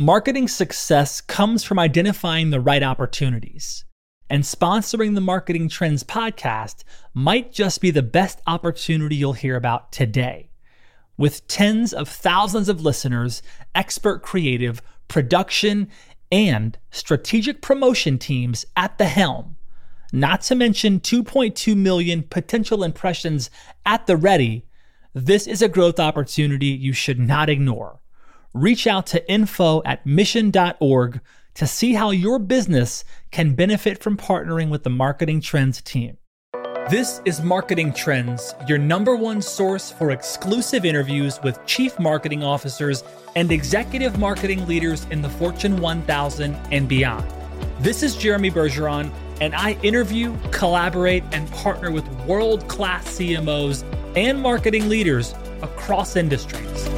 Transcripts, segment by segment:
Marketing success comes from identifying the right opportunities. And sponsoring the Marketing Trends podcast might just be the best opportunity you'll hear about today. With tens of thousands of listeners, expert creative, production, and strategic promotion teams at the helm, not to mention 2.2 million potential impressions at the ready, this is a growth opportunity you should not ignore. Reach out to info at mission.org to see how your business can benefit from partnering with the Marketing Trends team. This is Marketing Trends, your number one source for exclusive interviews with chief marketing officers and executive marketing leaders in the Fortune 1000 and beyond. This is Jeremy Bergeron, and I interview, collaborate, and partner with world class CMOs and marketing leaders across industries.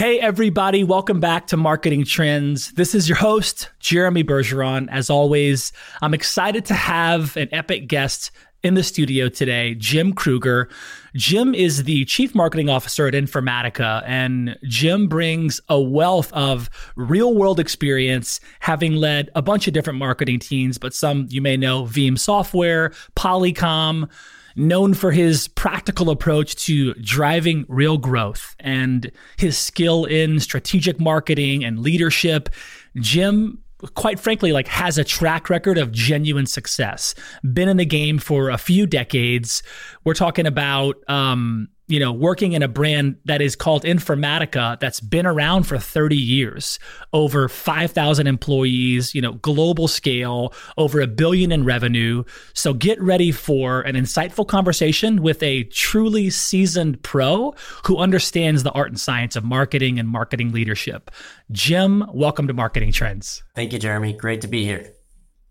Hey, everybody, welcome back to Marketing Trends. This is your host, Jeremy Bergeron. As always, I'm excited to have an epic guest in the studio today, Jim Kruger. Jim is the chief marketing officer at Informatica, and Jim brings a wealth of real world experience, having led a bunch of different marketing teams, but some you may know Veeam Software, Polycom known for his practical approach to driving real growth and his skill in strategic marketing and leadership. Jim quite frankly like has a track record of genuine success. Been in the game for a few decades. We're talking about um, you know, working in a brand that is called Informatica that's been around for 30 years, over 5,000 employees, you know, global scale, over a billion in revenue. So get ready for an insightful conversation with a truly seasoned pro who understands the art and science of marketing and marketing leadership. Jim, welcome to Marketing Trends. Thank you, Jeremy. Great to be here.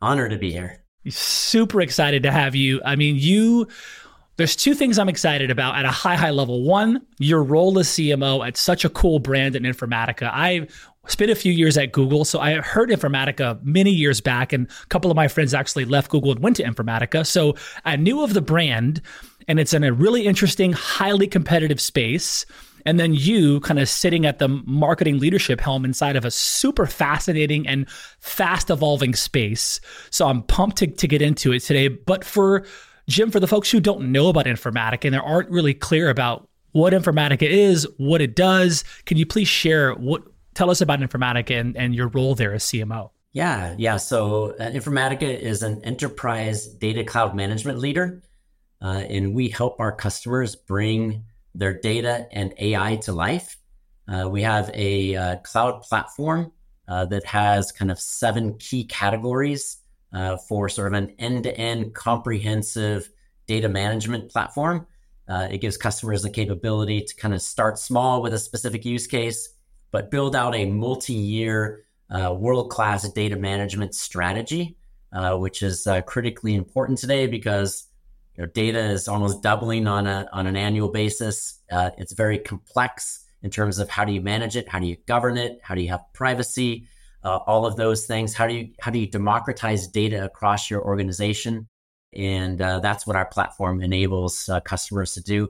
Honored to be here. Super excited to have you. I mean, you there's two things I'm excited about at a high, high level. One, your role as CMO at such a cool brand in Informatica. I spent a few years at Google, so I heard Informatica many years back, and a couple of my friends actually left Google and went to Informatica. So I knew of the brand, and it's in a really interesting, highly competitive space. And then you kind of sitting at the marketing leadership helm inside of a super fascinating and fast evolving space. So I'm pumped to, to get into it today. But for Jim, for the folks who don't know about Informatica and they aren't really clear about what Informatica is, what it does, can you please share what tell us about Informatica and, and your role there as CMO? Yeah, yeah. So uh, Informatica is an enterprise data cloud management leader, uh, and we help our customers bring their data and AI to life. Uh, we have a uh, cloud platform uh, that has kind of seven key categories uh, for sort of an end to end comprehensive data management platform. Uh, it gives customers the capability to kind of start small with a specific use case, but build out a multi year uh, world class data management strategy, uh, which is uh, critically important today because you know, data is almost doubling on, a, on an annual basis. Uh, it's very complex in terms of how do you manage it, how do you govern it, how do you have privacy uh, all of those things. How do you how do you democratize data across your organization? And uh, that's what our platform enables uh, customers to do.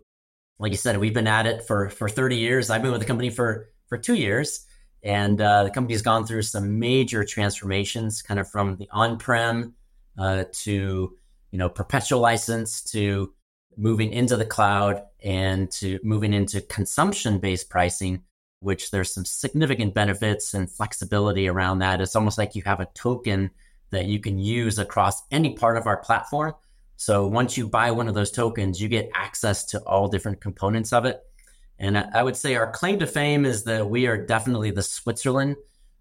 Like you said, we've been at it for for 30 years. I've been with the company for for two years, and uh, the company's gone through some major transformations, kind of from the on-prem uh, to you know perpetual license to moving into the cloud and to moving into consumption-based pricing which there's some significant benefits and flexibility around that. It's almost like you have a token that you can use across any part of our platform. So once you buy one of those tokens, you get access to all different components of it. And I would say our claim to fame is that we are definitely the Switzerland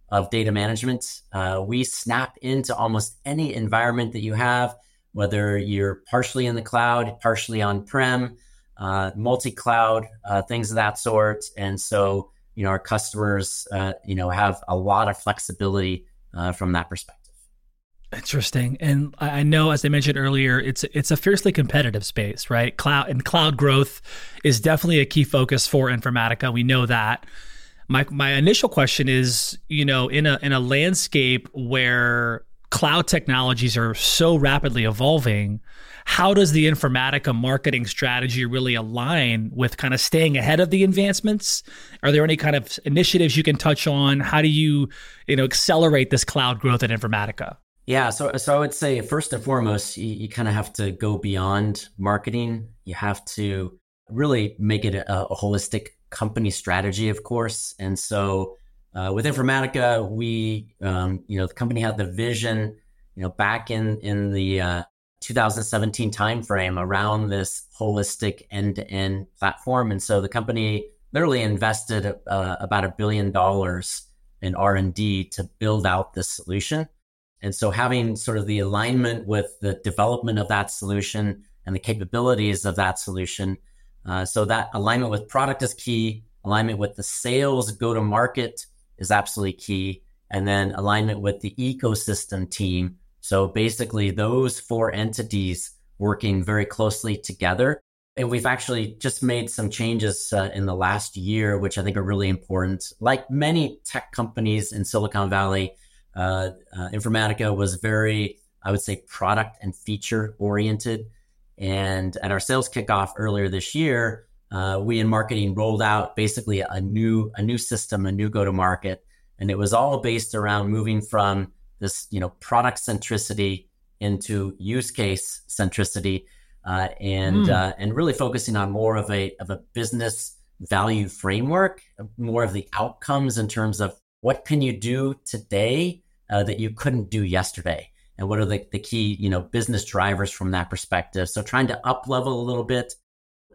of data management. Uh, we snap into almost any environment that you have, whether you're partially in the cloud, partially on prem, uh, multi cloud, uh, things of that sort. And so you know our customers uh, you know have a lot of flexibility uh, from that perspective. Interesting, and I know, as I mentioned earlier, it's it's a fiercely competitive space, right? Cloud and cloud growth is definitely a key focus for Informatica. We know that. My my initial question is, you know, in a in a landscape where cloud technologies are so rapidly evolving, how does the Informatica marketing strategy really align with kind of staying ahead of the advancements? Are there any kind of initiatives you can touch on? How do you, you know, accelerate this cloud growth at Informatica? Yeah, so so I would say first and foremost, you, you kind of have to go beyond marketing. You have to really make it a, a holistic company strategy, of course. And so uh, with Informatica, we, um, you know, the company had the vision, you know, back in in the uh, 2017 timeframe around this holistic end-to-end platform, and so the company literally invested uh, about a billion dollars in R&D to build out this solution. And so having sort of the alignment with the development of that solution and the capabilities of that solution. Uh, so that alignment with product is key. Alignment with the sales go to market is absolutely key. And then alignment with the ecosystem team. So basically, those four entities working very closely together. And we've actually just made some changes uh, in the last year, which I think are really important. Like many tech companies in Silicon Valley, uh, uh, Informatica was very, I would say, product and feature oriented. And at our sales kickoff earlier this year, uh, we in marketing rolled out basically a new a new system, a new go to market, and it was all based around moving from this you know product centricity into use case centricity, uh, and mm. uh, and really focusing on more of a of a business value framework, more of the outcomes in terms of what can you do today uh, that you couldn't do yesterday? And what are the, the key you know business drivers from that perspective? So trying to up level a little bit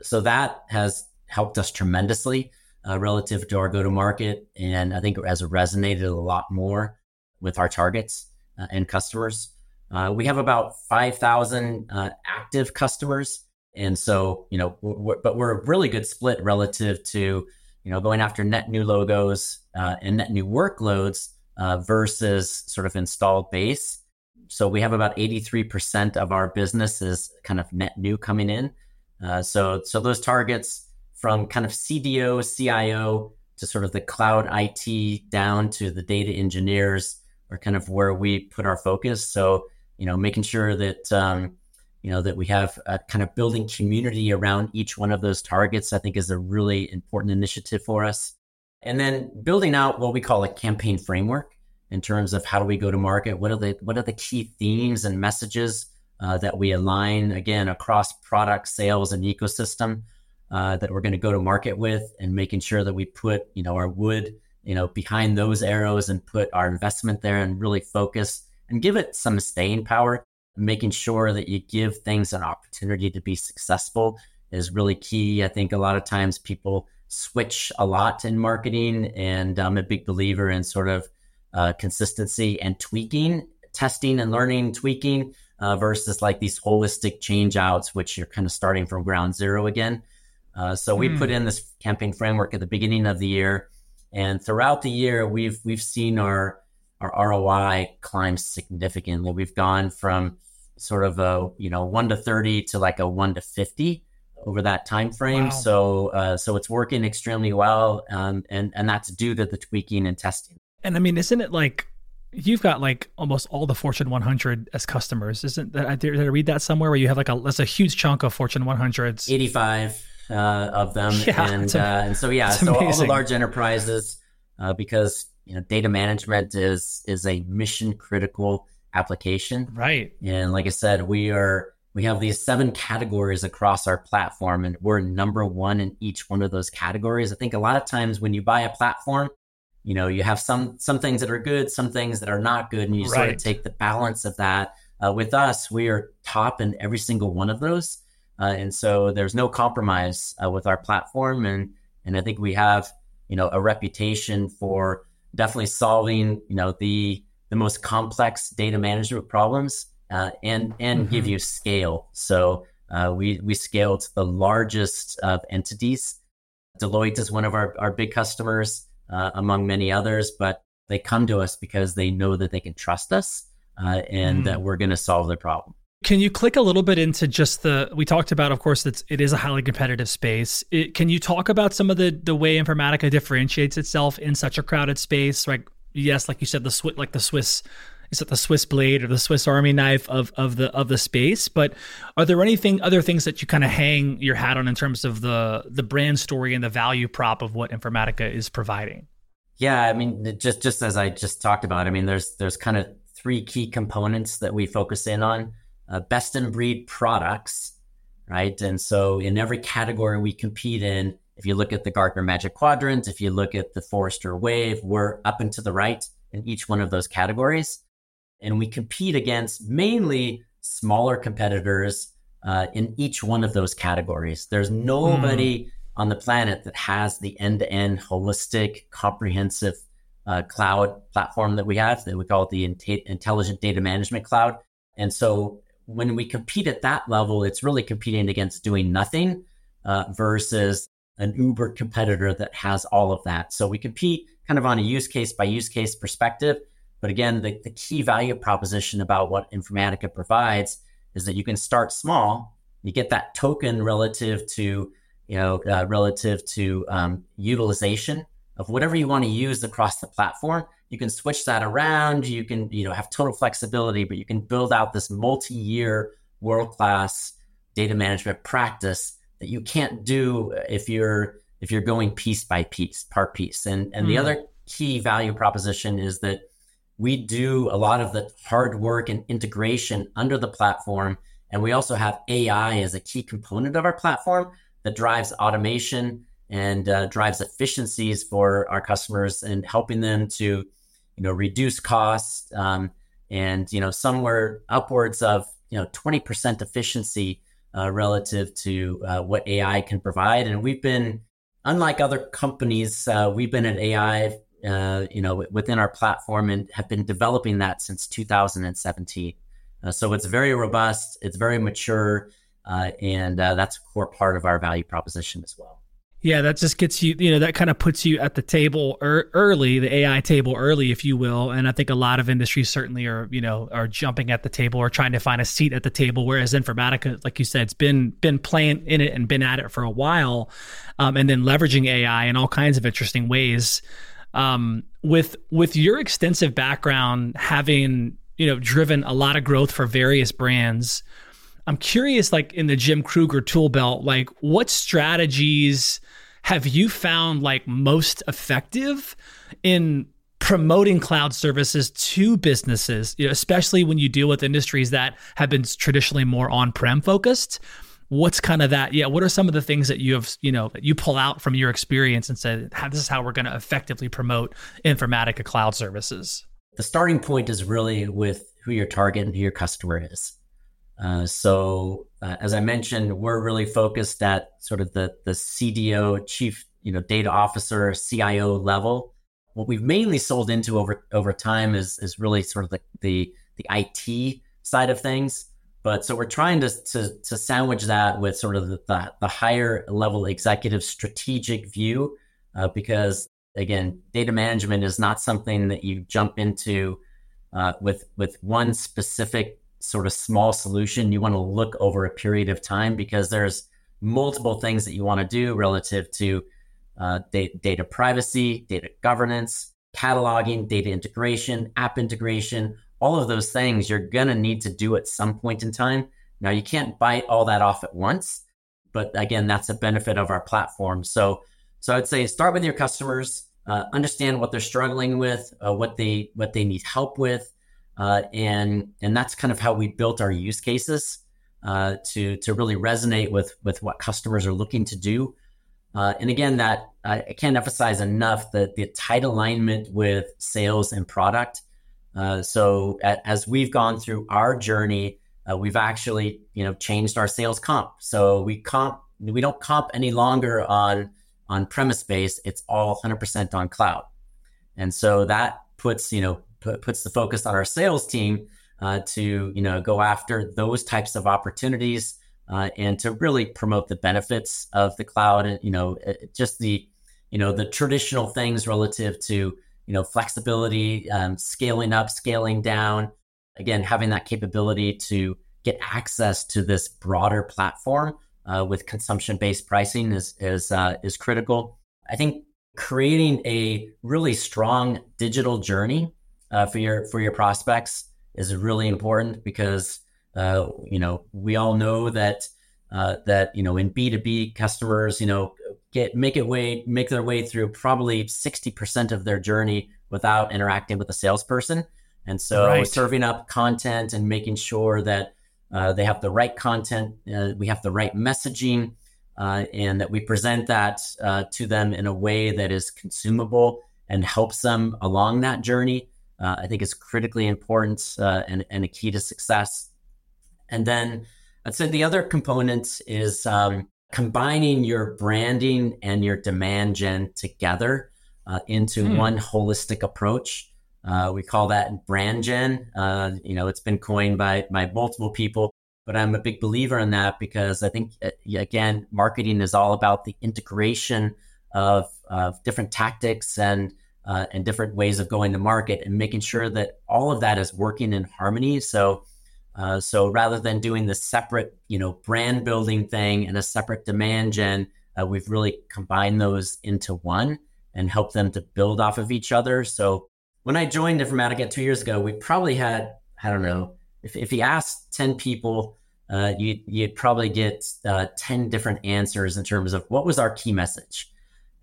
so that has helped us tremendously uh, relative to our go to market. And I think it has resonated a lot more with our targets uh, and customers. Uh, we have about 5,000 uh, active customers. And so, you know, we're, but we're a really good split relative to, you know, going after net new logos uh, and net new workloads uh, versus sort of installed base. So we have about 83% of our business is kind of net new coming in. Uh, so, so those targets from kind of CDO, CIO to sort of the cloud IT down to the data engineers are kind of where we put our focus. So, you know, making sure that, um, you know, that we have a kind of building community around each one of those targets, I think is a really important initiative for us. And then building out what we call a campaign framework in terms of how do we go to market? What are the, what are the key themes and messages uh, that we align again across product sales and ecosystem uh, that we're going to go to market with and making sure that we put you know our wood you know behind those arrows and put our investment there and really focus and give it some staying power. Making sure that you give things an opportunity to be successful is really key. I think a lot of times people switch a lot in marketing and i'm a big believer in sort of uh, consistency and tweaking testing and learning tweaking uh, versus like these holistic change outs, which you're kind of starting from ground zero again. Uh, so we mm. put in this campaign framework at the beginning of the year, and throughout the year, we've we've seen our our ROI climb significantly. We've gone from sort of a you know one to thirty to like a one to fifty over that time frame. Wow. So uh, so it's working extremely well, um, and and that's due to the tweaking and testing. And I mean, isn't it like you've got like almost all the Fortune 100 as customers, isn't that? Did I read that somewhere where you have like a that's a huge chunk of Fortune 100s? 85 uh, of them, yeah, and uh, and so yeah, so amazing. all the large enterprises, uh, because you know data management is is a mission critical application, right? And like I said, we are we have these seven categories across our platform, and we're number one in each one of those categories. I think a lot of times when you buy a platform you know you have some some things that are good some things that are not good and you right. sort of take the balance of that. Uh, with us we are top in every single one of those. Uh, and so there's no compromise uh, with our platform. And and i think we have you know a reputation for definitely solving you know the the most complex data management problems uh, and and mm-hmm. give you scale. So uh, we we scale to the largest of entities. Deloitte is one of our, our big customers uh, among many others, but they come to us because they know that they can trust us uh, and mm. that we're going to solve their problem. Can you click a little bit into just the? We talked about, of course, that it is a highly competitive space. It, can you talk about some of the the way Informatica differentiates itself in such a crowded space? Like, yes, like you said, the Swiss, like the Swiss is it the Swiss blade or the Swiss Army knife of of the of the space. But are there anything other things that you kind of hang your hat on in terms of the the brand story and the value prop of what Informatica is providing? Yeah, I mean, just just as I just talked about, I mean, there's there's kind of three key components that we focus in on: uh, best in breed products, right? And so in every category we compete in, if you look at the Gartner Magic Quadrant, if you look at the Forrester Wave, we're up and to the right in each one of those categories, and we compete against mainly smaller competitors uh, in each one of those categories. There's nobody. Mm on the planet that has the end-to-end holistic comprehensive uh, cloud platform that we have that we call the intelligent data management cloud and so when we compete at that level it's really competing against doing nothing uh, versus an uber competitor that has all of that so we compete kind of on a use case by use case perspective but again the, the key value proposition about what informatica provides is that you can start small you get that token relative to you know, uh, relative to um, utilization of whatever you want to use across the platform. You can switch that around. You can, you know, have total flexibility, but you can build out this multi-year world-class data management practice that you can't do if you're if you're going piece by piece, part piece. And and mm. the other key value proposition is that we do a lot of the hard work and integration under the platform. And we also have AI as a key component of our platform that drives automation and uh, drives efficiencies for our customers and helping them to, you know, reduce costs um, and you know somewhere upwards of you know 20% efficiency uh, relative to uh, what AI can provide. And we've been, unlike other companies, uh, we've been at AI, uh, you know, within our platform and have been developing that since 2017. Uh, so it's very robust, it's very mature. Uh, and uh, that's a core part of our value proposition as well. Yeah, that just gets you, you know, that kind of puts you at the table er- early, the AI table early, if you will. And I think a lot of industries certainly are, you know, are jumping at the table or trying to find a seat at the table. Whereas Informatica, like you said, it's been been playing in it and been at it for a while, um, and then leveraging AI in all kinds of interesting ways. Um, with with your extensive background, having you know driven a lot of growth for various brands I'm curious, like in the Jim Kruger tool belt, like what strategies have you found like most effective in promoting cloud services to businesses, you know, especially when you deal with industries that have been traditionally more on-prem focused? What's kind of that? Yeah, what are some of the things that you have, you know, that you pull out from your experience and say, this is how we're going to effectively promote Informatica cloud services? The starting point is really with who your target and who your customer is. Uh, so uh, as I mentioned, we're really focused at sort of the the CDO, chief you know data officer, CIO level. What we've mainly sold into over over time is is really sort of the the, the IT side of things. But so we're trying to, to, to sandwich that with sort of the, the, the higher level executive strategic view, uh, because again, data management is not something that you jump into uh, with with one specific sort of small solution. You want to look over a period of time because there's multiple things that you want to do relative to uh, data, data privacy, data governance, cataloging, data integration, app integration, all of those things you're going to need to do at some point in time. Now, you can't bite all that off at once, but again, that's a benefit of our platform. So, so I'd say start with your customers, uh, understand what they're struggling with, uh, what they what they need help with, uh, and and that's kind of how we built our use cases uh, to to really resonate with with what customers are looking to do. Uh, and again, that I can't emphasize enough that the tight alignment with sales and product. Uh, so as we've gone through our journey, uh, we've actually you know changed our sales comp. So we comp we don't comp any longer on on premise base. It's all 100% on cloud, and so that puts you know puts the focus on our sales team uh, to you know go after those types of opportunities uh, and to really promote the benefits of the cloud and you know just the you know the traditional things relative to you know flexibility um, scaling up scaling down. Again having that capability to get access to this broader platform uh, with consumption based pricing is is uh, is critical. I think creating a really strong digital journey uh, for your for your prospects is really important because uh, you know we all know that uh, that you know in B two B customers you know get make it way make their way through probably sixty percent of their journey without interacting with a salesperson, and so right. serving up content and making sure that uh, they have the right content, uh, we have the right messaging, uh, and that we present that uh, to them in a way that is consumable and helps them along that journey. Uh, I think is critically important uh, and, and a key to success. And then I'd say the other component is um, combining your branding and your demand gen together into hmm. one holistic approach. Uh, we call that brand gen. Uh, you know, it's been coined by by multiple people, but I'm a big believer in that because I think uh, again, marketing is all about the integration of, of different tactics and uh, and different ways of going to market and making sure that all of that is working in harmony. So. Uh, so rather than doing the separate, you know, brand building thing and a separate demand gen, uh, we've really combined those into one and help them to build off of each other. So when I joined Informatica two years ago, we probably had, I don't know, if, if you asked 10 people, uh, you, you'd probably get uh, 10 different answers in terms of what was our key message.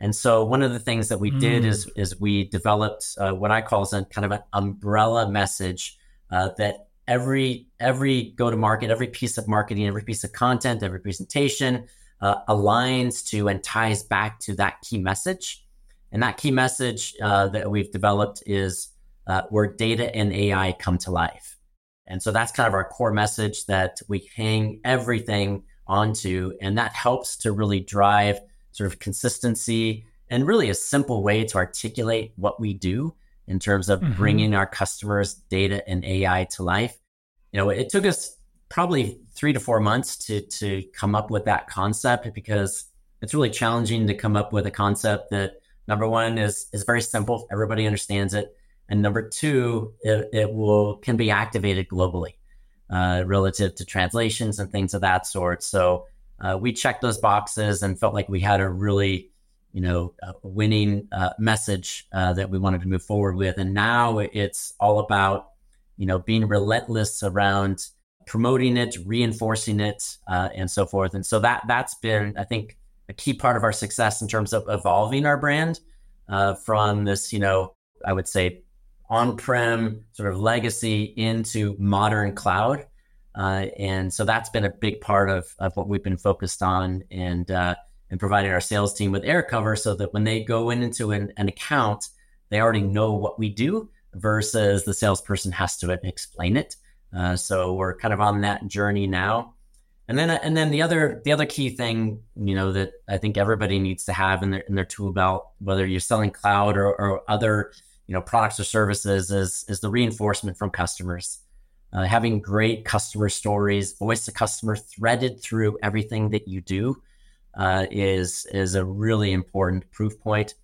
And so one of the things that we mm. did is, is we developed uh, what I call as a kind of an umbrella message uh, that every, every go to market, every piece of marketing, every piece of content, every presentation uh, aligns to and ties back to that key message. And that key message uh, that we've developed is uh, where data and AI come to life. And so that's kind of our core message that we hang everything onto. And that helps to really drive sort of consistency and really a simple way to articulate what we do in terms of mm-hmm. bringing our customers data and AI to life. You know, it took us probably three to four months to, to come up with that concept because it's really challenging to come up with a concept that Number one is is very simple; everybody understands it. And number two, it, it will can be activated globally uh, relative to translations and things of that sort. So uh, we checked those boxes and felt like we had a really, you know, a winning uh, message uh, that we wanted to move forward with. And now it's all about, you know, being relentless around promoting it, reinforcing it, uh, and so forth. And so that that's been, I think, a key part of our success in terms of evolving our brand uh, from this, you know, I would say on-prem sort of legacy into modern cloud. Uh, and so that's been a big part of, of what we've been focused on and, uh, and providing our sales team with air cover so that when they go in into an, an account, they already know what we do versus the salesperson has to explain it. Uh, so we're kind of on that journey now. And then, and then the other, the other key thing, you know, that I think everybody needs to have in their in their tool belt, whether you're selling cloud or, or other, you know, products or services, is is the reinforcement from customers. Uh, having great customer stories, voice of customer threaded through everything that you do, uh, is is a really important proof point.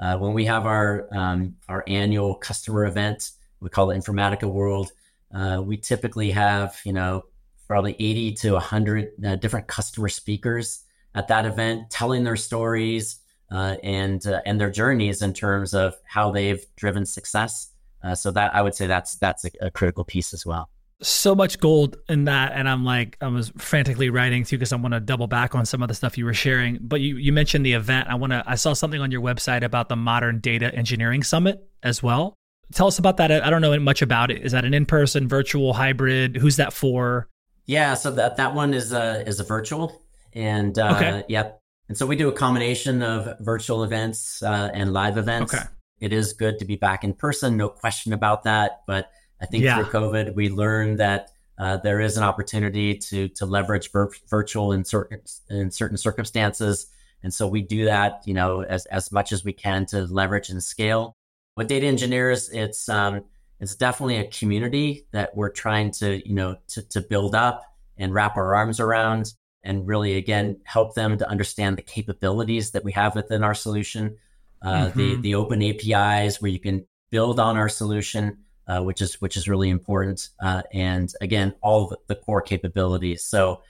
Uh, when we have our um, our annual customer event, we call it Informatica World. Uh, we typically have you know probably 80 to 100 uh, different customer speakers at that event telling their stories uh, and uh, and their journeys in terms of how they've driven success. So that I would say that's that's a, a, critical piece as well. So much gold in that, and I'm like I was frantically writing too because I want to double back on some of the stuff you were sharing. But you you mentioned the event. I want to. I saw something on your website about the Modern Data Engineering Summit as well. Tell us about that. I don't know much about it. Is that an in person, virtual, hybrid? Who's that for? Yeah, so that that one is a is a virtual, and uh, okay. yep. And so we do a combination of virtual events uh, and live events. Okay. It is good to be back in person, no question about that. But I think yeah. through COVID, we learned that uh, there is an opportunity to to leverage vir- virtual in certain in certain circumstances, and so we do that, you know, as as much as we can to leverage and scale. With data engineers, it's um, it's definitely a community that we're trying to, you know, to, to build up and wrap our arms around and really, again, help them to understand the capabilities that we have within our solution, uh, mm-hmm. the, the open APIs where you can build on our solution, uh, which is, which is really important. Uh, and again, all the, the core capabilities. So,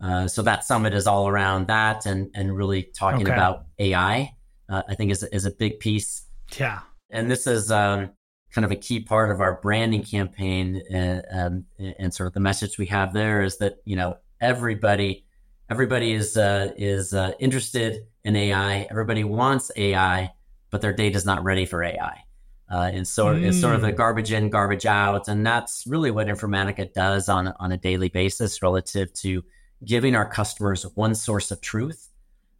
uh, so that summit is all around that and, and really talking okay. about AI, uh, I think is, is a big piece. Yeah. And this is, um, kind of a key part of our branding campaign and, uh, um, and sort of the message we have there is that you know everybody everybody is uh, is uh, interested in AI. Everybody wants AI, but their data is not ready for AI. Uh, and so mm. it's sort of the mm. garbage in, garbage out, and that's really what Informatica does on on a daily basis relative to giving our customers one source of truth.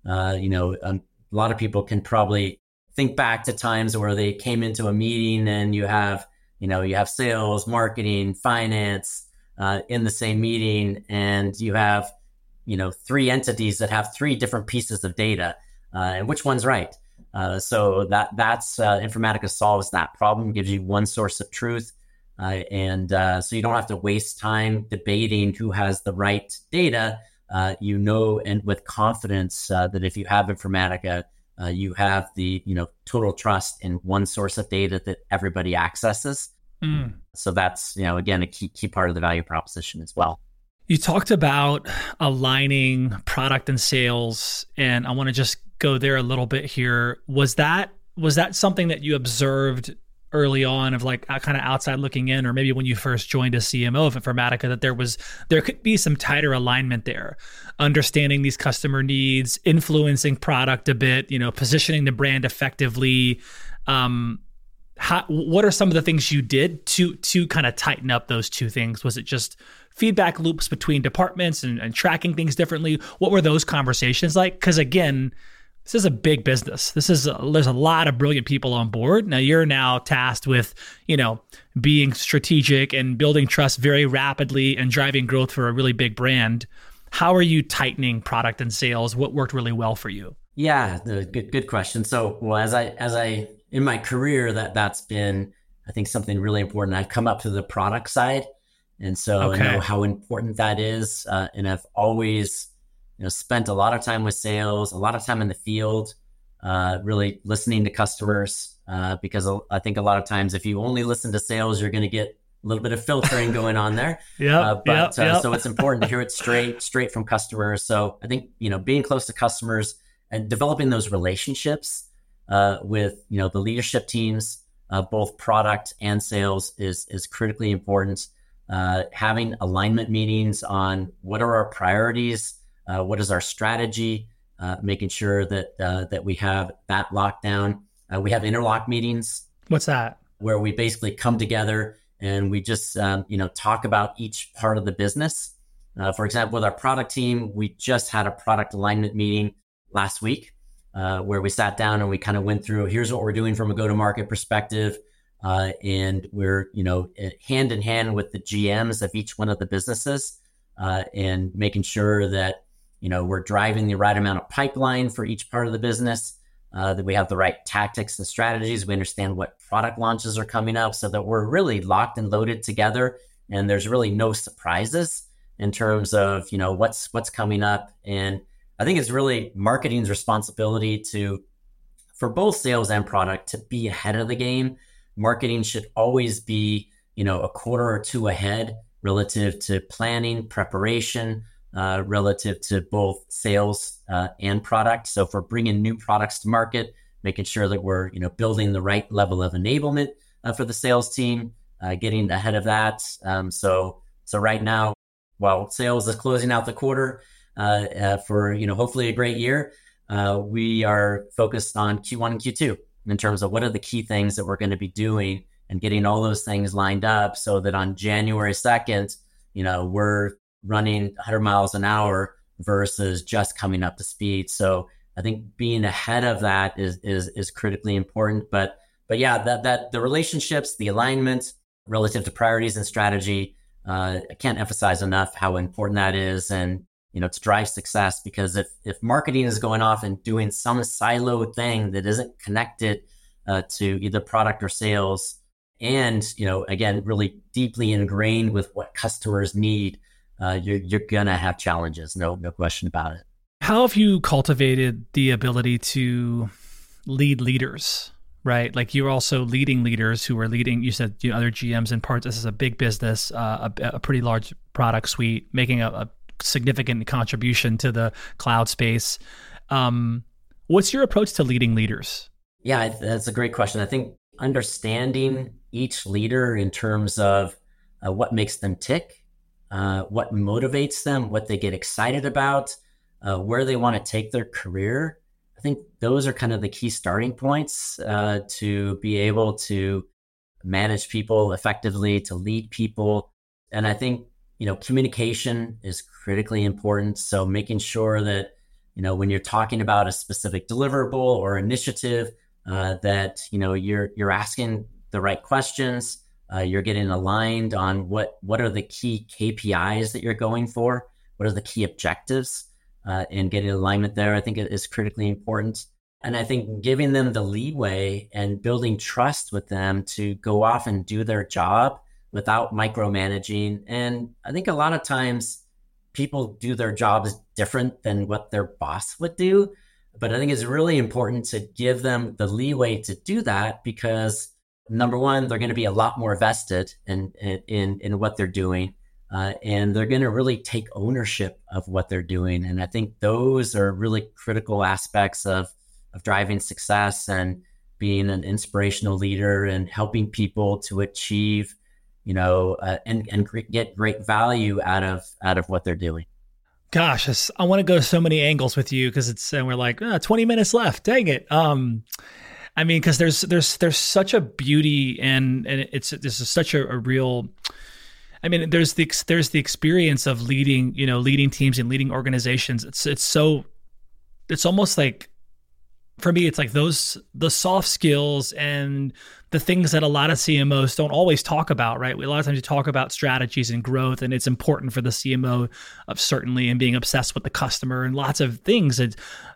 Uh, you know, um, a lot of people can probably think back to times where they came into a meeting and you have you know you have sales, marketing, finance uh, in the same meeting, and you have you know three entities that have three different pieces of data, uh, and which one's right? Uh, so that that's uh, Informatica solves that problem, gives you one source of truth, uh, and uh, so you don't have to waste time debating who has the right data. Uh, you know, and with confidence that if you have Informatica, you have the you know total trust in one source of data that everybody accesses. Mm. So that's you know again a key key part of the value proposition as well. You talked about aligning product and sales, and I want to just go there a little bit here. Was that was that something that you observed early on of like kind of outside looking in or maybe when you first joined as CMO of Informatica that there was there could be some tighter alignment there? Understanding these customer needs influencing product a bit you know positioning the brand effectively. Um how, what are some of the things you did to to kind of tighten up those two things? Was it just feedback loops between departments and, and tracking things differently? What were those conversations like? Because again this is a big business. This is a, there's a lot of brilliant people on board. Now you're now tasked with, you know, being strategic and building trust very rapidly and driving growth for a really big brand. How are you tightening product and sales? What worked really well for you? Yeah, good good question. So, well, as I as I in my career that that's been I think something really important. I've come up to the product side, and so okay. I know how important that is, uh, and I've always you know, spent a lot of time with sales, a lot of time in the field, uh, really listening to customers. Uh, because I think a lot of times, if you only listen to sales, you're going to get a little bit of filtering going on there. yeah. Uh, but yep, uh, yep. so it's important to hear it straight, straight from customers. So I think you know, being close to customers and developing those relationships uh, with you know the leadership teams, uh, both product and sales, is is critically important. having alignment meetings on what are our priorities uh, what is our strategy, uh, making sure that uh, that we have that lockdown. Uh, we have interlock meetings. What's that? Where we basically come together and we just um, you know talk about each part of the business. Uh, for example, with our product team, we just had a product alignment meeting last week uh, where we sat down and we kind of went through here's what we're doing from a go-to-market perspective. and we're, you know, hand in hand with the GMs of each one of the businesses, and making sure that you know we're driving the right amount of pipeline for each part of the business uh, that we have the right tactics and strategies. We understand what product launches are coming up so that we're really locked and loaded together and there's really no surprises in terms of you know what's what's coming up. And i think it's really marketing's responsibility to for both sales and product to be ahead of the game. Marketing should always be you know a quarter or two ahead relative to planning preparation uh, relative to both sales uh, and product. So for bringing new products to market, making sure that we're you know building the right level of enablement uh, for the sales team, uh, getting ahead of that. Um, so so right now, while sales is closing out the quarter uh, uh, for you know hopefully a great year, we are focused on Q1 and Q2 in terms of what are the key things that we're going to be doing and getting all those things lined up so that on January 2nd, you know, we're running 100 miles an hour versus just coming up to speed. So I think being ahead of that is is is critically important. But but yeah, that that the relationships, the alignment relative to priorities and strategy, uh, I can't emphasize enough how important that is, and you know to drive success. Because if if marketing is going off and doing some siloed thing that isn't connected uh, to either product or sales, and you know again really deeply ingrained with what customers need uh, you're, you're gonna have challenges. No, no question about it. How have you cultivated the ability to lead leaders? Right, like you're also leading leaders who are leading. You said you know, other GMs and parts. This is a big business, uh, a, a, pretty large product suite, making a, a significant contribution to the cloud space. Um, what's your approach to leading leaders? Yeah, that's a great question. I think understanding each leader in terms of uh, what makes them tick, uh, what motivates them, what they get excited about, uh, where they want to take their career. I think those are kind of the key starting points uh, to be able to manage people effectively, to lead people. And I think, you know, communication is critically important. So making sure that, you know, when you're talking about a specific deliverable or initiative, uh, that, you know, you're, you're asking the right questions, uh, you're getting aligned on what, what are the key KPIs that you're going for? What are the key objectives? Uh, and getting alignment there, I think is critically important. And I think giving them the leeway and building trust with them to go off and do their job without micromanaging. And I think a lot of times people do their jobs different than what their boss would do. But I think it's really important to give them the leeway to do that because number one, they're going to be a lot more vested in in in what they're doing, uh, and they're going to really take ownership of what they're doing. And I think those are really critical aspects of of driving success and being an inspirational leader and helping people to achieve, you know, uh, and and get great value out of out of what they're doing. Gosh, I want to go so many angles with you because it's and we're like oh, 20 minutes left. Dang it. Um, I mean, because there's there's there's such a beauty and and it's this is such a, a real. I mean, there's the there's the experience of leading, you know, leading teams and leading organizations. It's it's so, it's almost like for me, it's like those the soft skills and the things that a lot of CMOs don't always talk about, right? A lot of times you talk about strategies and growth, and it's important for the CMO of certainly and being obsessed with the customer and lots of things.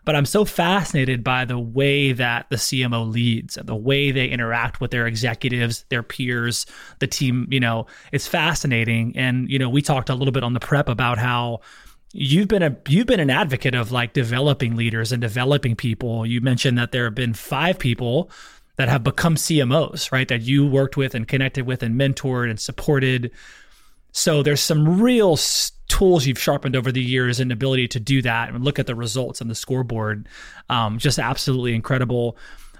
but I'm so fascinated by the way that the CMO leads and the way they interact with their executives, their peers, the team. You know, it's fascinating. And you know, we talked a little bit on the prep about how you've been a you've been an advocate of like developing leaders and developing people. You mentioned that there have been five people that have become CMOs, right? That you worked with and connected with and mentored and supported. So there's some real tools you've sharpened over the years and ability to do that and look at the results on the scoreboard. Um, just absolutely incredible.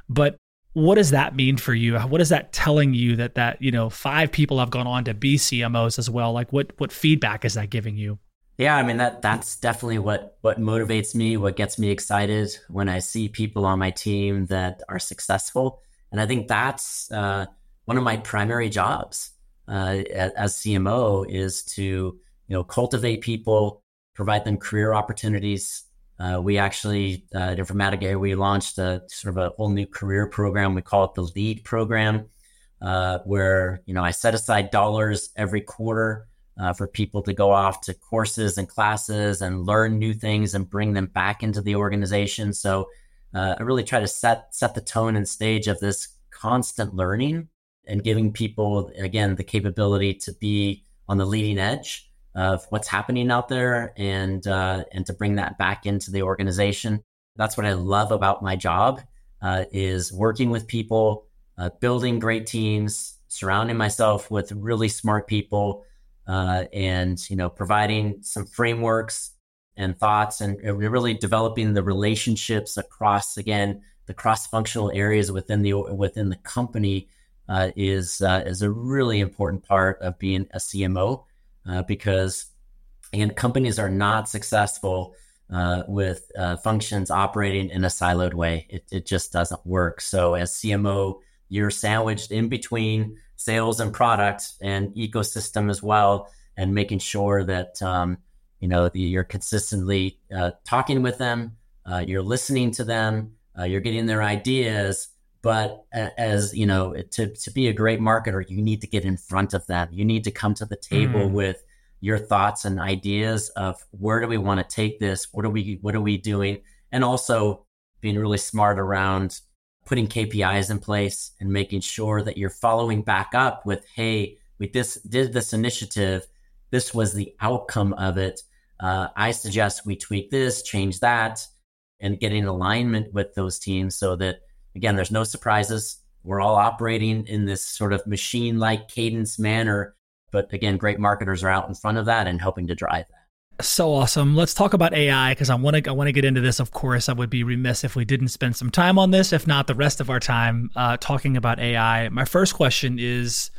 But what does that mean for you? What is that telling you that that you know five people have gone on to be CMOs as well? Like what what feedback is that giving you? Yeah, I mean that that's definitely what what motivates me, what gets me excited when I see people on my team that are successful, and I think that's uh, one of my primary jobs uh, as CMO is to you know cultivate people, provide them career opportunities. Uh, we actually uh, at Informatica we launched a sort of a whole new career program. We call it the Lead program, uh, where you know I set aside dollars every quarter uh, for people to go off to courses and classes and learn new things and bring them back into the organization. So uh, I really try to set set the tone and stage of this constant learning and giving people again the capability to be on the leading edge of what's happening out there and uh, and to bring that back into the organization. That's what I love about my job uh, is working with people, uh, building great teams, surrounding myself with really smart people uh, and you know providing some frameworks and thoughts and really developing the relationships across again the cross-functional areas within the within the company uh, is uh, is a really important part of being a CMO uh, because again companies are not successful uh, with uh, functions operating in a siloed way. It, it just doesn't work. So as CMO, you're sandwiched in between sales and product and ecosystem as well, and making sure that um, you know you're consistently uh, talking with them, uh, you're listening to them, uh, you're getting their ideas. But as you know, to to be a great marketer, you need to get in front of them. You need to come to the table mm. with your thoughts and ideas of where do we want to take this? What are we what are we doing? And also being really smart around putting KPIs in place and making sure that you're following back up with, hey, we this did this initiative. This was the outcome of it. Uh, I suggest we tweak this, change that, and getting alignment with those teams so that again, there's no surprises. We're all operating in this sort of machine-like cadence manner. But again, great marketers are out in front of that and helping to drive that. So awesome. Let's talk about AI because I want to I want to get into this. Of course, I would be remiss if we didn't spend some time on this. If not, the rest of our time uh, talking about AI. My first question is,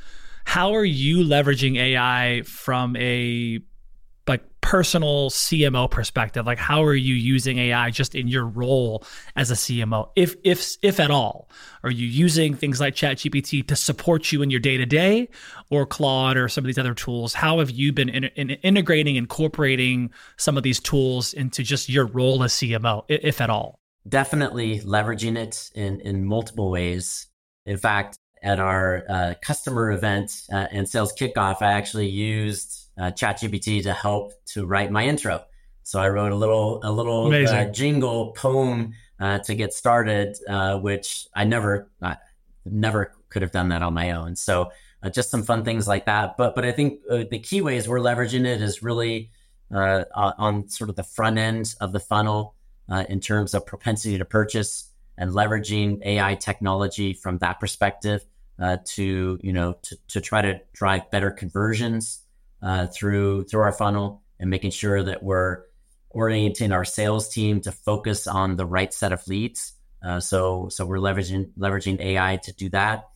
how are you leveraging AI from a like personal CMO perspective? Like how are you using AI just in your role as a CMO, if if if at all? Are you using things like ChatGPT to support you in your day to day, or Claude or some of these other tools? How have you been in, in integrating, incorporating some of these tools into just your role as CMO, if at all? Definitely leveraging it in in multiple ways. In fact, at our uh, customer event uh, and sales kickoff, I actually used uh, ChatGPT to help to write my intro. So I wrote a little a little uh, jingle poem uh, to get started, uh, which I never never could have done that on my own. So uh, just some fun things like that. But but I think uh, the key ways we're leveraging it is really on sort of the front end of the funnel in terms of propensity to purchase and leveraging AI technology from that perspective to you know to, to try to drive better conversions uh, through through our funnel and making sure that we're orienting our sales team to focus on the right set of leads. Uh, so so we're leveraging leveraging AI to do that.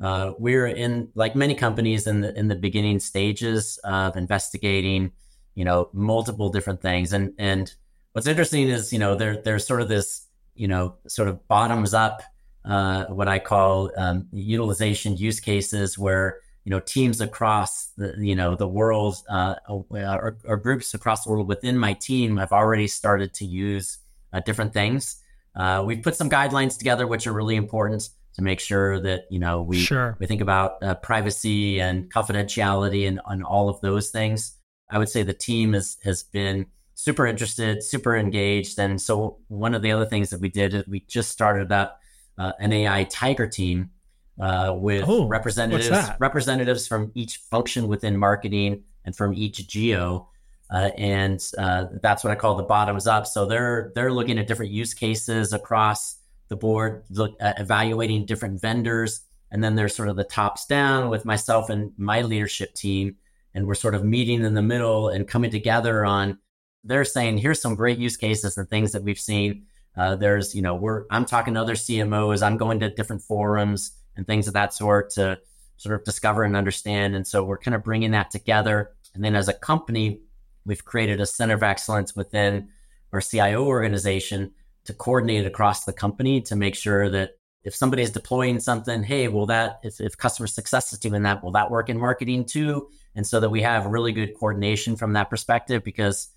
Uh, we're in like many companies in the in the beginning stages of investigating, you know, multiple different things. And and what's interesting is you know there there's sort of this you know sort of bottoms up uh, what I call um, utilization use cases where you know teams across the you know the world uh, or, or, groups across the world within my team have already started to use uh, different things. Uh, we've put some guidelines together which are really important to make sure that you know we sure. we think about uh, privacy and confidentiality and on all of those things. I would say the team has has been super interested, super engaged, and so one of the other things that we did is we just started up uh, an AI Tiger team uh, with oh, representatives representatives from each function within marketing and from each geo. Uh, and uh, that's what I call the bottoms up. So they're they're looking at different use cases across the board, look at evaluating different vendors, and then there's sort of the tops down with myself and my leadership team, and we're sort of meeting in the middle and coming together on. They're saying here's some great use cases and things that we've seen. Uh, there's you know we're I'm talking to other CMOs. I'm going to different forums and things of that sort to sort of discover and understand. And so we're kind of bringing that together. And then as a company, we've created a center of excellence within our CIO organization to coordinate across the company to make sure that if somebody is deploying something, hey, will that, if, if customer success is doing that, will that work in marketing too? And so that we have really good coordination from that perspective, because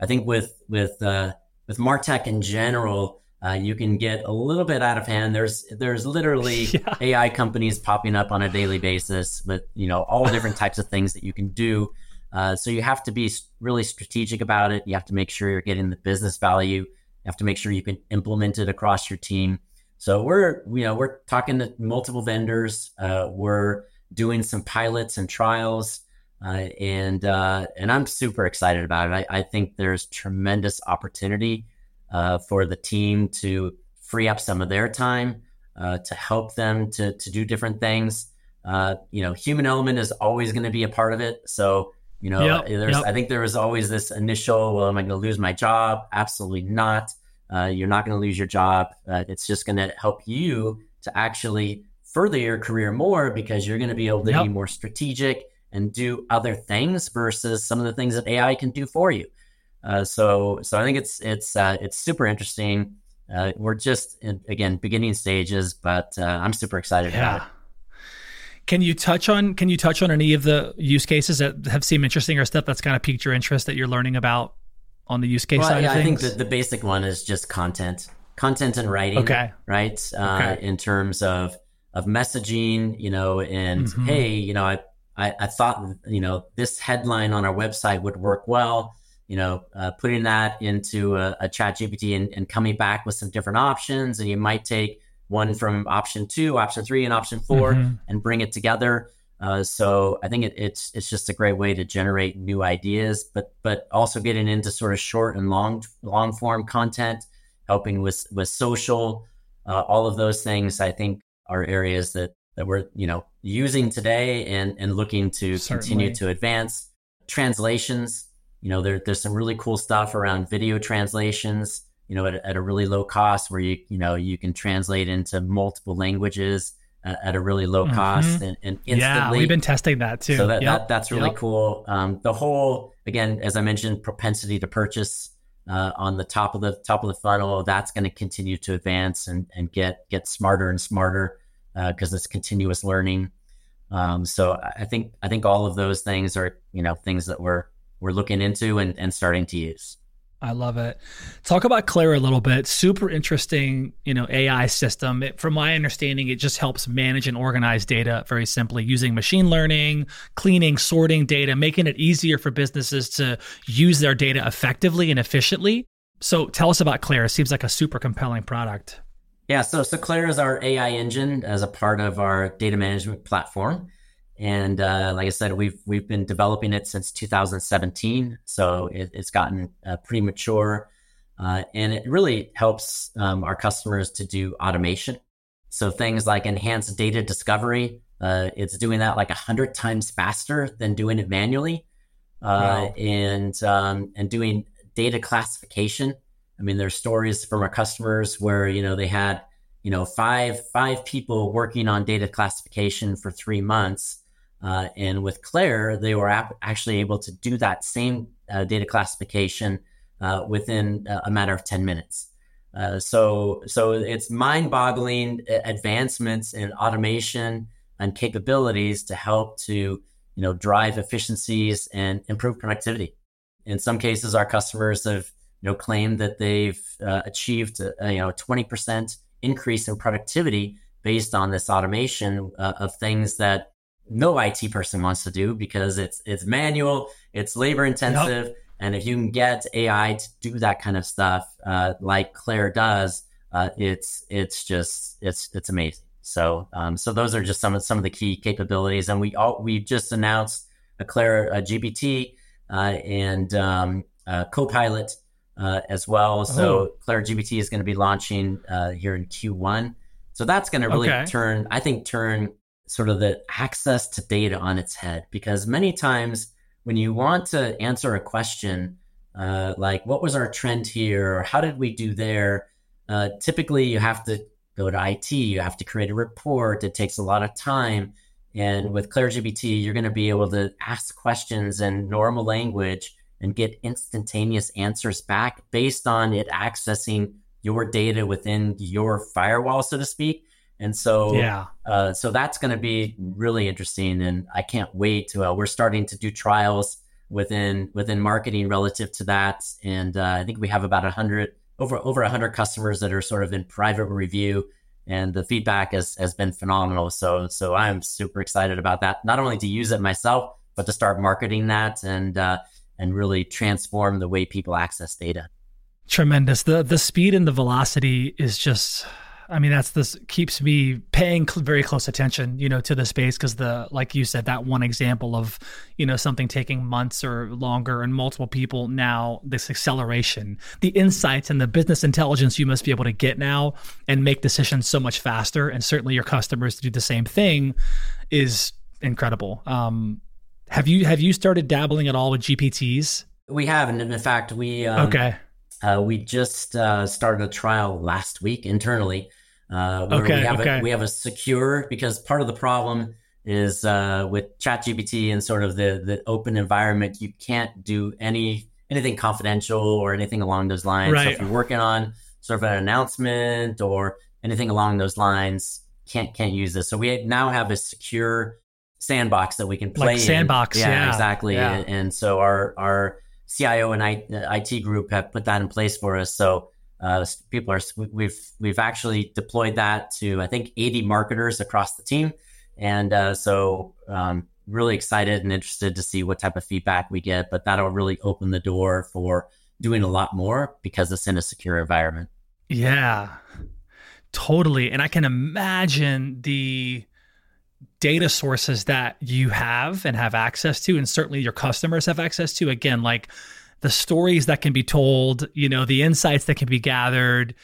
I think with, with, uh, with Martech in general, uh, you can get a little bit out of hand. There's there's literally yeah. AI companies popping up on a daily basis with you know all different types of things that you can do. Uh, so you have to be really strategic about it. You have to make sure you're getting the business value. You have to make sure you can implement it across your team. So we're you know we're talking to multiple vendors. Uh, we're doing some pilots and trials. Uh, and uh, and I'm super excited about it. I, I think there's tremendous opportunity uh, for the team to free up some of their time uh, to help them to to do different things. Uh, you know, human element is always going to be a part of it. So you know, yep, there's yep. I think there was always this initial, well, am I going to lose my job? Absolutely not. Uh, you're not going to lose your job. Uh, it's just going to help you to actually further your career more because you're going to be able to yep. be more strategic and do other things versus some of the things that AI can do for you. Uh, so so I think it's it's uh, it's super interesting. Uh, we're just in, again beginning stages, but uh, I'm super excited yeah. about it. Can you touch on Can you touch on any of the use cases that have seemed interesting or stuff that's kind of piqued your interest that you're learning about on the use case well, side? Yeah, I think the, the basic one is just content, content and writing. Okay, right. Uh, okay. In terms of of messaging, you know, and mm-hmm. hey, you know, I, I I thought you know this headline on our website would work well you know, uh, putting that into a, a ChatGPT and, and, coming back with some different options. And you might take one from option two, option three, and option 4 mm-hmm. and bring it together. Uh, so I think it, it's it's just a great way to generate new ideas, but but also getting into sort of short and long long form content, helping with with social, uh, all of those things. I think are areas that that we're you know using today and and looking to Certainly. continue to advance translations You know, there, there's some really cool stuff around video translations. You know, at, at a really low cost, where you you know you can translate into multiple languages uh, at a really low cost mm-hmm. and, and, instantly. Yeah, we've been testing that too. So that, yep. that that's really yep. cool. Um, the whole again, as I mentioned, propensity to purchase uh, on the top of the top of the funnel. That's going to continue to advance and and get get smarter and smarter because uh, it's continuous learning. Um, so I think I think all of those things are you know things that we're we're looking into and, and starting to use. I love it. Talk about Claire a little bit. Super interesting, you know, AI system. It, from my understanding, it just helps manage and organize data very simply using machine learning, cleaning, sorting data, making it easier for businesses to use their data effectively and efficiently. So, tell us about Claire. It seems like a super compelling product. Yeah, so so Claire is our AI engine as a part of our data management platform. And uh, like I said, we've we've been developing it since 2017, so it, it's gotten uh, pretty mature, uh, and it really helps um, our customers to do automation. So things like enhanced data discovery, uh, it's doing that like a hundred times faster than doing it manually, uh, wow. and um, and doing data classification. I mean, there's stories from our customers where you know they had you know five five people working on data classification for three months uh, and with Claire, they were ap- actually able to do that same uh, data classification uh, within a matter of 10 minutes. Uh, so, so it's mind-boggling advancements in automation and capabilities to help to, you know, drive efficiencies and improve productivity. In some cases, our customers have, you know, claimed that they've uh, achieved, a, you know, 20% increase in productivity based on this automation uh, of things that no IT person wants to do because it's it's manual, it's labor intensive, yep. and if you can get AI to do that kind of stuff, uh, like Claire does, uh, it's it's just it's it's amazing. So um, so those are just some of some of the key capabilities, and we all we just announced a Claire a GPT uh, and um, Copilot uh, as well. So oh. Claire GPT is going to be launching uh, here in Q1. So that's going to really okay. turn, I think, turn sort of the access to data on its head because many times when you want to answer a question uh, like what was our trend here? Or how did we do there? Uh, typically you have to go to it you have to create a report it takes a lot of time. And with ClaireGPT, you're going to be able to ask questions in normal language and get instantaneous answers back based on it accessing your data within your firewall, so to speak. And so, yeah, uh, so that's going to be really interesting, and I can't wait to. Uh, we're starting to do trials within within marketing relative to that, and uh, I think we have about a hundred over over a hundred customers that are sort of in private review, and the feedback has has been phenomenal. So so I'm super excited about that. Not only to use it myself, but to start marketing that and uh, and really transform the way people access data. Tremendous. the The speed and the velocity is just I mean, that's this keeps me paying cl- very close attention, you know, to the space because the, like you said, that one example of, you know, something taking months or longer and multiple people now, this acceleration, the insights and the business intelligence you must be able to get now and make decisions so much faster. And certainly your customers do the same thing is incredible. Um, have you, have you started dabbling at all with GPTs? We have. And in fact, we, um, okay. Uh, we just uh, started a trial last week internally uh, okay, we have okay. a, we have a secure because part of the problem is uh, with ChatGPT and sort of the the open environment, you can't do any anything confidential or anything along those lines. Right. So if you're working on sort of an announcement or anything along those lines, can't can't use this. So we now have a secure sandbox that we can play like sandbox. Yeah, yeah, exactly. Yeah. And, and, so our our CIO and I, IT group have put that in place for us. So uh, people are we've we've actually deployed that to I think 80 marketers across the team, and uh, so um, really excited and interested to see what type of feedback we get. But that'll really open the door for doing a lot more because it's in a secure environment. Yeah, totally. And I can imagine the data sources that you have and have access to, and certainly your customers have access to. Again, like the stories that can be told, you know, the insights that can be gathered,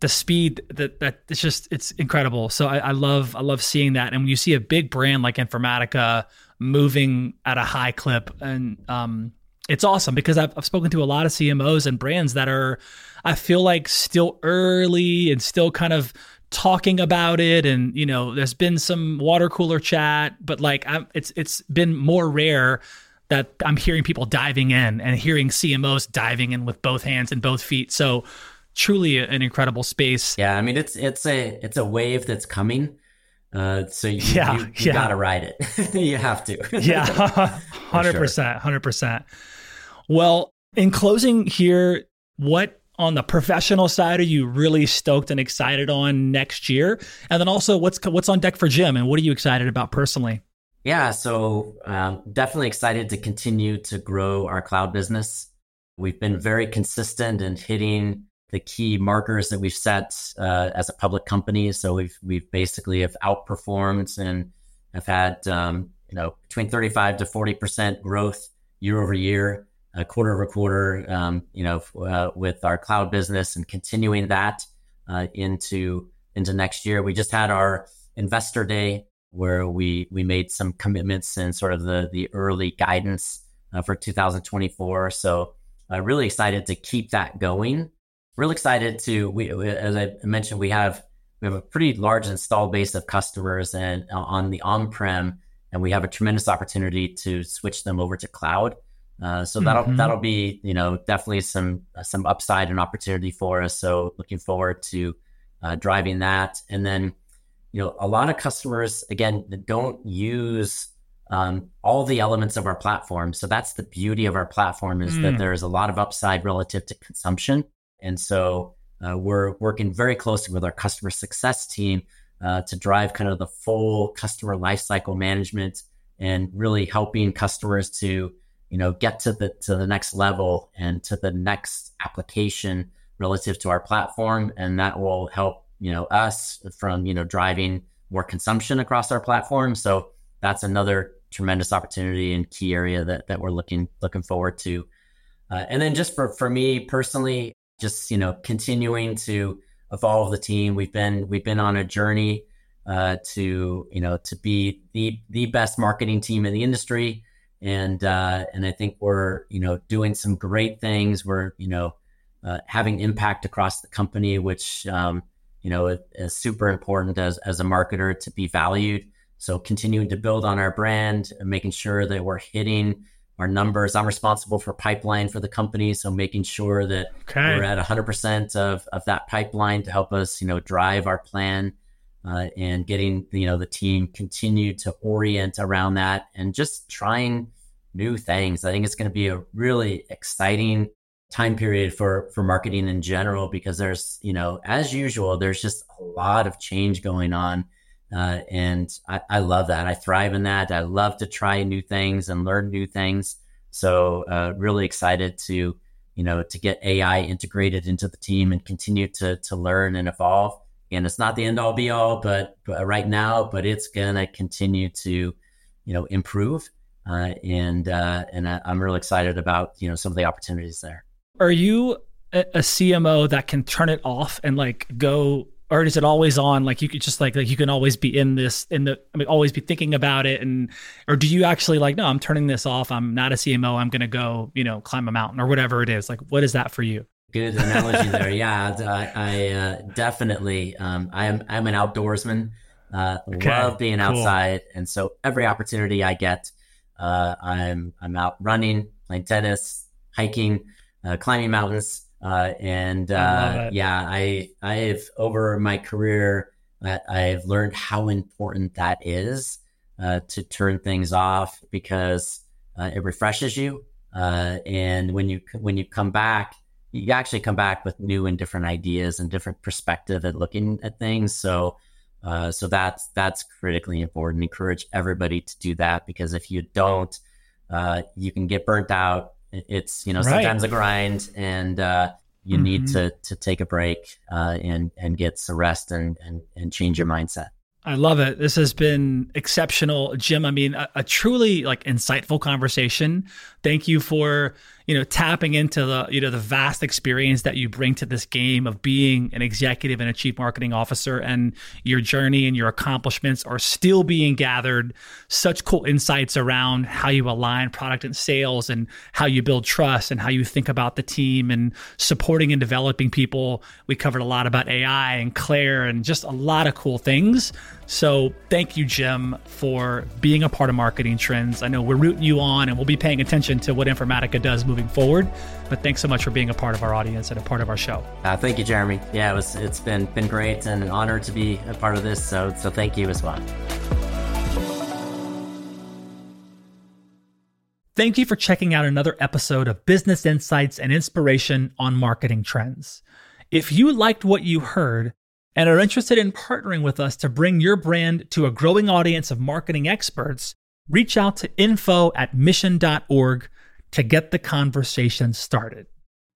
the speed that that it's just it's incredible. So I, I love I love seeing that. And when you see a big brand like Informatica moving at a high clip and um it's awesome because I've, I've spoken to a lot of CMOs and brands that are, I feel like, still early and still kind of talking about it and you know there's been some water cooler chat but like I'm, it's it's been more rare that I'm hearing people diving in and hearing CMOs diving in with both hands and both feet so truly an incredible space yeah i mean it's it's a it's a wave that's coming uh, so you, yeah, you, you yeah. gotta ride it you have to yeah 100% 100% well in closing here what on the professional side are you really stoked and excited on next year? And then also, what's what's on deck for Jim, and what are you excited about personally? Yeah, so um, definitely excited to continue to grow our cloud business. We've been very consistent in hitting the key markers that we've set uh, as a public company. So we've we've basically have outperformed and have had um, you know between thirty five to forty percent growth year over year uh, quarter over quarter, um, you know, uh, with our cloud business and continuing that uh, into into next year. We just had our investor day where we we made some commitments and sort of the the early guidance uh, for 2024. So uh, really excited to keep that going. Really excited to we as I mentioned we have we have a pretty large install base of customers and uh, on the on prem, and we have a tremendous opportunity to switch them over to cloud. Uh, so that'll mm-hmm. that'll be you know definitely some some upside and opportunity for us. So looking forward to uh, driving that, and then you know a lot of customers again don't use um, all the elements of our platform. So that's the beauty of our platform is mm. that there is a lot of upside relative to consumption, and so uh, we're working very closely with our customer success team uh, to drive kind of the full customer lifecycle management and really helping customers to you know, get to the to the next level and to the next application relative to our platform, and that will help you know us from you know driving more consumption across our platform. So that's another tremendous opportunity and key area that that we're looking looking forward to. Uh, and then just for for me personally, just you know continuing to evolve the team. We've been we've been on a journey uh, to you know to be the the best marketing team in the industry and uh, and I think we're you know doing some great things. We're you know uh, having impact across the company, which um, you know is, is, super important as as a marketer to be valued. So continuing to build on our brand, and making sure that we're hitting our numbers. I'm responsible for pipeline for the company, so making sure that okay. we're at 100% of of that pipeline to help us you know drive our plan. Uh, and getting you know the team continue to orient around that and just trying new things. I think it's going to be a really exciting time period for for marketing in general because there's you know as usual there's just a lot of change going on uh, and I, I, love that. I thrive in that. I love to try new things and learn new things. So uh, really excited to you know to get ai integrated into the team and continue to to learn and evolve. And it's not the end all be all but, but right now but it's gonna continue to you know improve uh, and uh, and I, am really excited about you know some of the opportunities there. Are you a, a CMO that can turn it off and like go, or is it always on? Like you could just like like you can always be in this in the I mean always be thinking about it, and or do you actually like no, I'm turning this off. I'm not a CMO. I'm gonna go you know climb a mountain or whatever it is. Like what is that for you? Good analogy there. Yeah, I, I uh, definitely. Um, I am. I'm an outdoorsman. Uh, okay, love being cool. outside, and so every opportunity I get, uh, I'm I'm out running, playing tennis, hiking, climbing mountains, uh, and uh, yeah, I I've over my career uh, I've learned how important that is uh, to turn things off because it refreshes you, and when you when you come back, you actually come back with new and different ideas and different perspective at looking at things. So uh, so that's that's critically important. Encourage everybody to do that because if you don't, uh, you can get burnt out. It's you know right. sometimes a grind, and uh, you mm-hmm. need to to take a break uh, and and get some rest and, and and change your mindset. I love it. This has been exceptional, Jim. I mean, a, a truly like insightful conversation. Thank you for you know, tapping into the, you know, the vast experience that you bring to this game of being an executive and a chief marketing officer and your journey and your accomplishments are still being gathered. Such cool insights around how you align product and sales and how you build trust and how you think about the team and supporting and developing people. We covered a lot about AI and Claire and just a lot of cool things. So thank you, Jim, for being a part of Marketing Trends. I know we're rooting you on and we'll be paying attention to what Informatica does moving forward. But thanks so much for being a part of our audience and a part of our show. Uh, thank you, Jeremy. Yeah, it was, it's been been great and an honor to be a part of this. So so thank you as well. Thank you for checking out another episode of Business Insights and Inspiration on Marketing Trends. If you liked what you heard, and are interested in partnering with us to bring your brand to a growing audience of marketing experts, reach out to info at mission.org to get the conversation started.